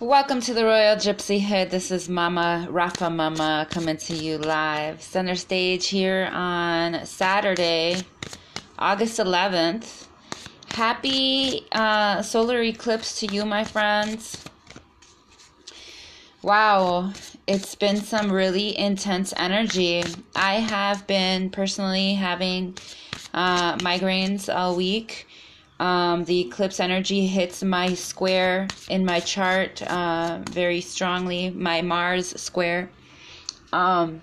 Welcome to the Royal Gypsy Hood. This is Mama Rafa Mama coming to you live. Center stage here on Saturday, August 11th. Happy uh, solar eclipse to you, my friends. Wow, it's been some really intense energy. I have been personally having uh, migraines all week um, the eclipse energy hits my square in my chart uh, very strongly, my Mars square. Um,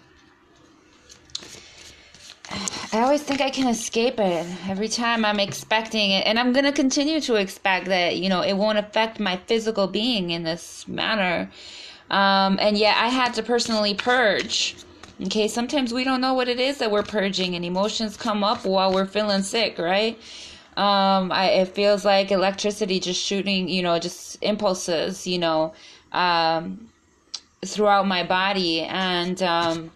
I always think I can escape it every time I'm expecting it, and I'm gonna continue to expect that you know it won't affect my physical being in this manner. Um, and yet, I had to personally purge. Okay, sometimes we don't know what it is that we're purging, and emotions come up while we're feeling sick, right? Um I, it feels like electricity just shooting you know just impulses you know um throughout my body. And um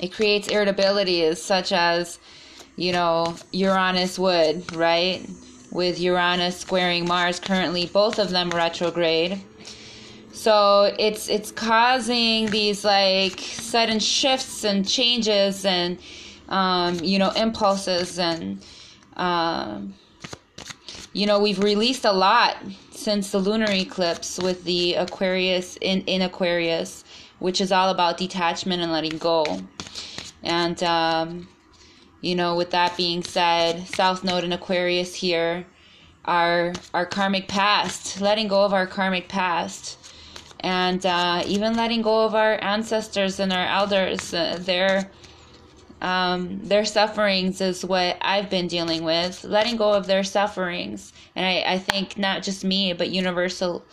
it creates irritability such as you know uranus would right? With uranus squaring mars currently both of them retrograde. So it's it's causing these like sudden shifts and changes and um, you know impulses and um, you know, we've released a lot since the lunar eclipse with the Aquarius in, in Aquarius, which is all about detachment and letting go. And, um, you know, with that being said, South Node in Aquarius here, our, our karmic past, letting go of our karmic past. And uh, even letting go of our ancestors and our elders, uh, their um, their sufferings is what I've been dealing with, letting go of their sufferings. And I, I think not just me, but universal,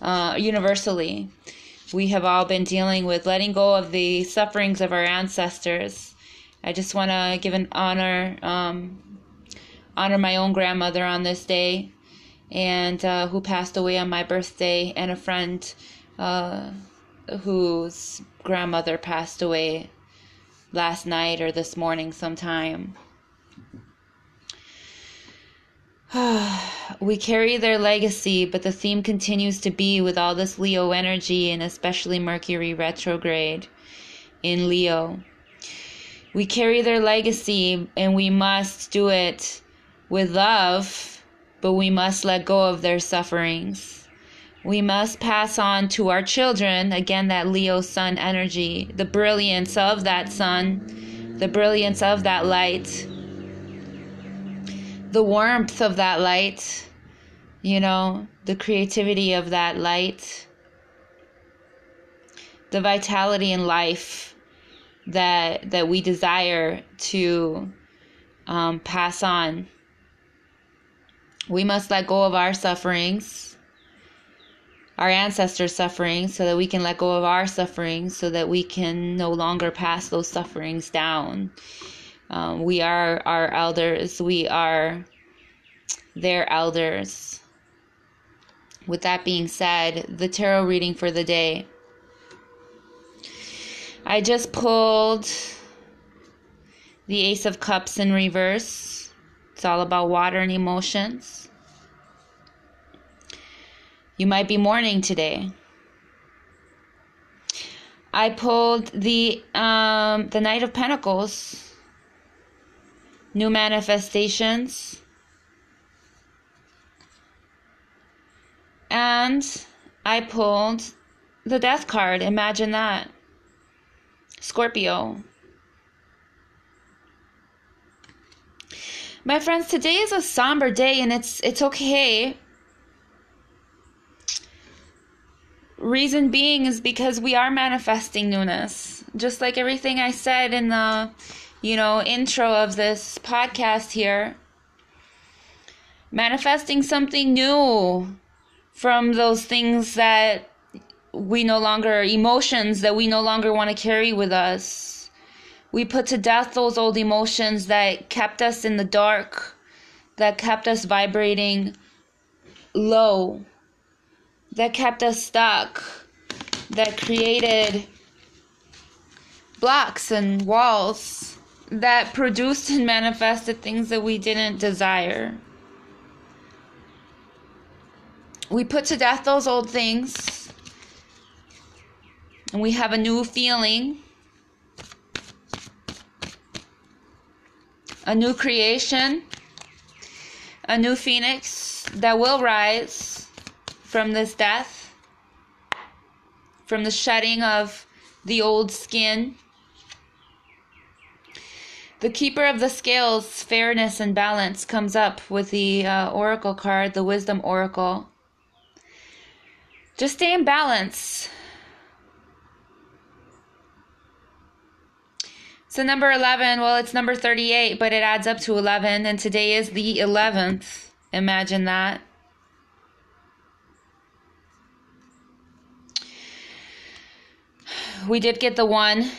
uh, universally, we have all been dealing with letting go of the sufferings of our ancestors. I just want to give an honor, um, honor my own grandmother on this day, and uh, who passed away on my birthday, and a friend uh, whose grandmother passed away last night or this morning sometime. we carry their legacy, but the theme continues to be with all this Leo energy and especially Mercury retrograde in Leo. We carry their legacy and we must do it with love, but we must let go of their sufferings we must pass on to our children, again, that Leo sun energy, the brilliance of that sun, the brilliance of that light, the warmth of that light, you know, the creativity of that light, the vitality in life that that we desire to um, pass on. We must let go of our sufferings our ancestors' suffering so that we can let go of our suffering so that we can no longer pass those sufferings down. Um, we are our elders, we are their elders. With that being said, the tarot reading for the day. I just pulled the Ace of Cups in reverse. It's all about water and emotions. You might be mourning today. I pulled the um, the Knight of Pentacles, new manifestations, and I pulled the Death card. Imagine that, Scorpio. My friends, today is a somber day, and it's it's okay Reason being is because we are manifesting newness. Just like everything I said in the, you know, intro of this podcast here. Manifesting something new from those things that we no longer, emotions that we no longer want to carry with us. We put to death those old emotions that kept us in the dark, that kept us vibrating low that kept us stuck, that created blocks and walls that produced and manifested things that we didn't desire. We put to death those old things And we have a new feeling, a new creation, a new phoenix that will rise from this death, from the shedding of the old skin. The keeper of the scales, fairness and balance, comes up with the uh, oracle card, the wisdom oracle. Just stay in balance. So, number 11, well, it's number 38, but it adds up to 11, and today is the 11th. Imagine that. We did get the one,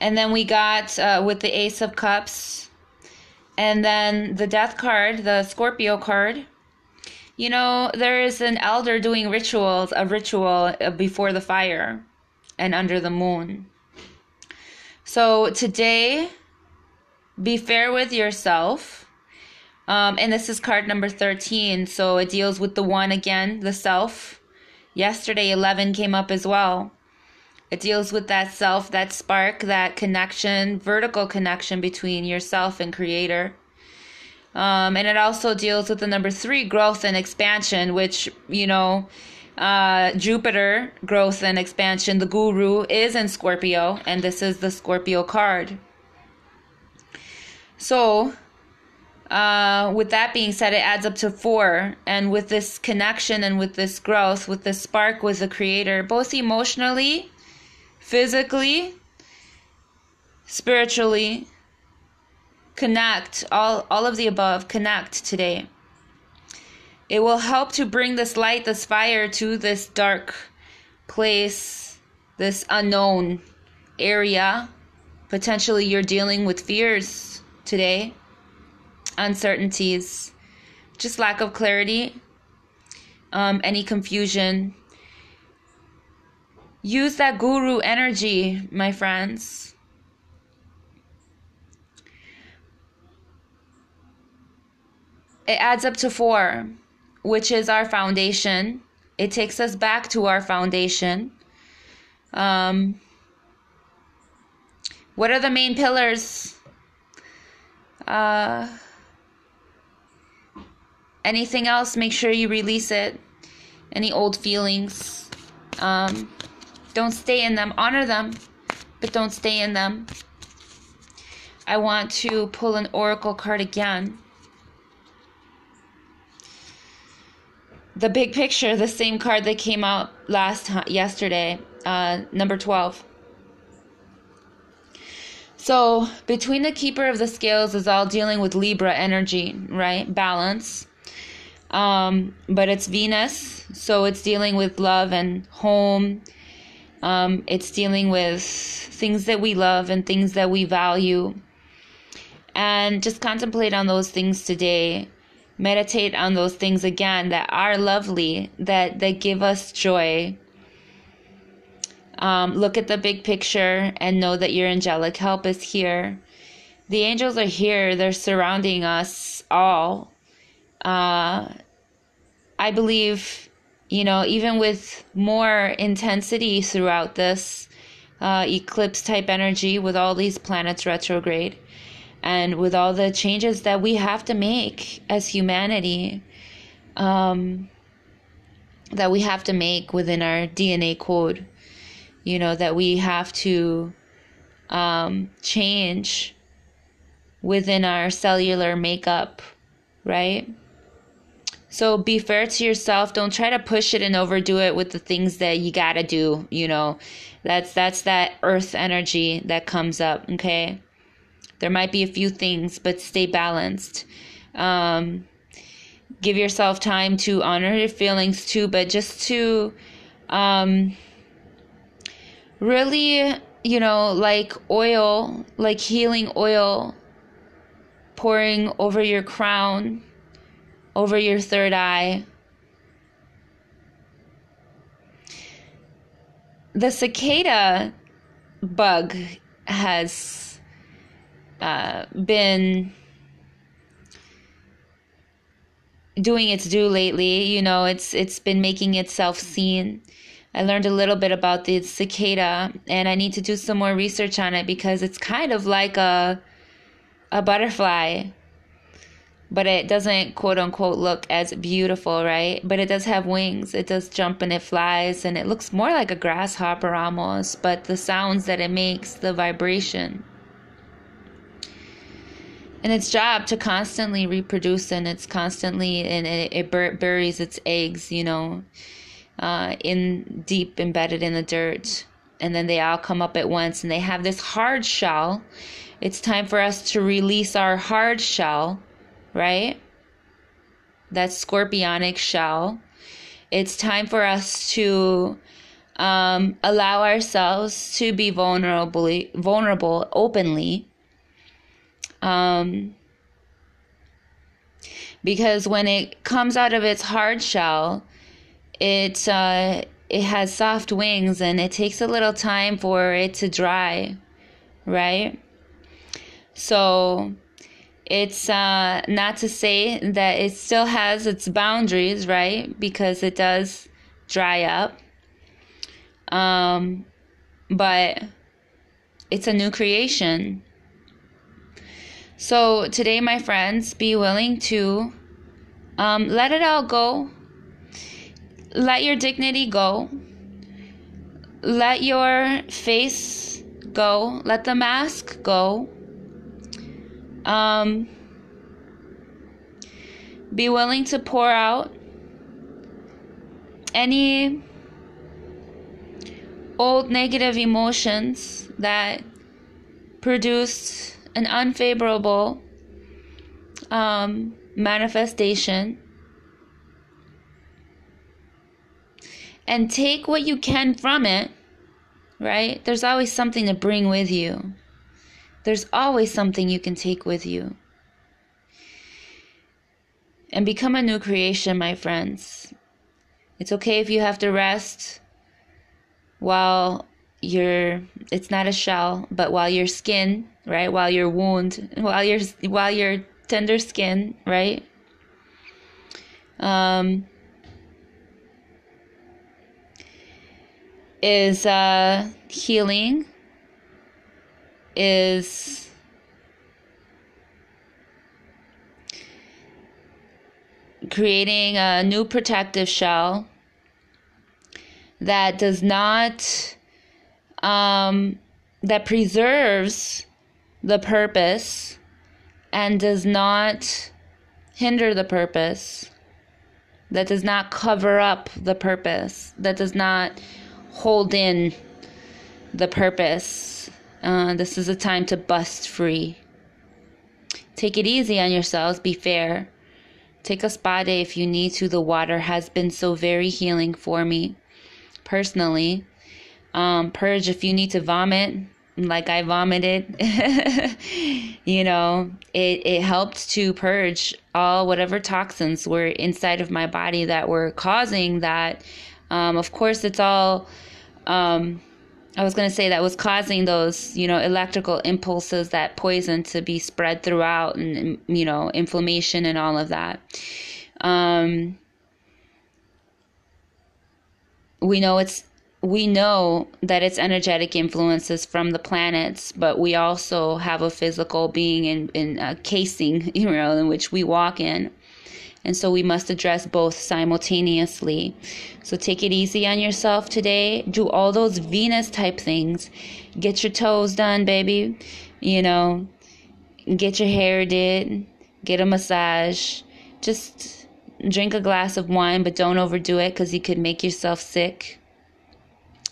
and then we got uh, with the Ace of Cups, and then the Death card, the Scorpio card. You know, there is an elder doing rituals, a ritual uh, before the fire and under the moon. So today, be fair with yourself. Um, and this is card number 13. So it deals with the one again, the self. Yesterday, 11 came up as well. It deals with that self, that spark, that connection, vertical connection between yourself and creator. Um, and it also deals with the number three, growth and expansion, which, you know, uh, Jupiter, growth and expansion, the guru is in Scorpio, and this is the Scorpio card. So, uh, with that being said, it adds up to four. And with this connection and with this growth, with this spark with the creator, both emotionally, physically, spiritually, connect all all of the above connect today. It will help to bring this light this fire to this dark place this unknown area. Potentially you're dealing with fears today uncertainties just lack of clarity um, any confusion use that guru energy my friends it adds up to four, which is our foundation. It takes us back to our foundation. Um, what are the main pillars? Uh, anything else, make sure you release it. Any old feelings. Um, don't stay in them. Honor them, but don't stay in them. I want to pull an oracle card again. the big picture, the same card that came out last yesterday, uh, number 12. So, between the keeper of the scales is all dealing with Libra energy, right? Balance. Um, but it's Venus, so it's dealing with love and home. Um, it's dealing with things that we love and things that we value. And just contemplate on those things today. Meditate on those things again that are lovely that that give us joy. Um, look at the big picture and know that your angelic help is here. The angels are here. They're surrounding us all. Uh, i believe you know even with more intensity throughout this uh, eclipse type energy with all these planets retrograde and with all the changes that we have to make as humanity um, that we have to make within our dna code you know that we have to um, change within our cellular makeup right so be fair to yourself. Don't try to push it and overdo it with the things that you got to do you know. That's that's that earth energy that comes up okay? There might be a few things, but stay balanced. Um, give yourself time to honor your feelings too, but just to um, really, you know, like oil, like healing oil pouring over your crown, over your third eye. The cicada bug has uh, been doing its due lately. You know, it's it's been making itself seen. I learned a little bit about the cicada, and I need to do some more research on it because it's kind of like a a butterfly, but it doesn't quote unquote look as beautiful, right? But it does have wings. It does jump and it flies, and it looks more like a grasshopper almost. But the sounds that it makes, the vibration and its job to constantly reproduce and it's constantly and it, it bur- buries its eggs you know uh, in deep embedded in the dirt and then they all come up at once and they have this hard shell it's time for us to release our hard shell right? That scorpionic shell. It's time for us to um, allow ourselves to be vulnerable vulnerable openly. Um, because when it comes out of its hard shell, it uh, it has soft wings and it takes a little time for it to dry, right? So it's uh, not to say that it still has its boundaries, right? Because it does dry up. Um, but it's a new creation. So today, my friends, be willing to um, let it all go. Let your dignity go. Let your face go. Let the mask go. Um, be willing to pour out any old negative emotions that produced an unfavorable um, manifestation and take what you can from it, right? There's always something to bring with you. There's always something you can take with you. And become a new creation, my friends. It's okay if you have to rest while your it's not a shell, but while your skin, right? While your wound, while your while your tender skin, right? Um is uh healing is creating a new protective shell that does not um, that preserves the purpose and does not hinder the purpose, that does not cover up the purpose, that does not hold in the purpose. Uh, this is a time to bust free. Take it easy on yourselves, be fair. Take a spa day if you need to. The water has been so very healing for me personally. Um, purge if you need to vomit, like I vomited. you know, it, it helped to purge all whatever toxins were inside of my body that were causing that. Um, of course, it's all. Um, I was going to say that was causing those, you know, electrical impulses, that poison to be spread throughout, and you know, inflammation and all of that. Um, we know it's we know that it's energetic influences from the planets, but we also have a physical being in, in a casing, you know, in which we walk in. And so we must address both simultaneously. So take it easy on yourself today. Do all those Venus type things. Get your toes done, baby. You know, get your hair did, get a massage. Just drink a glass of wine, but don't overdo it because you could make yourself sick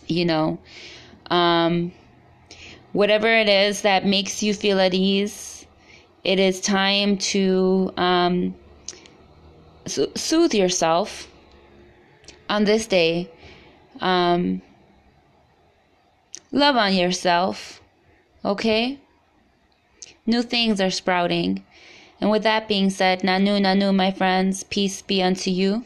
you know um, whatever it is that makes you feel at ease it is time to um, soothe yourself on this day um, love on yourself okay? New things are sprouting. And with that being said nanu nanu my friends peace be unto you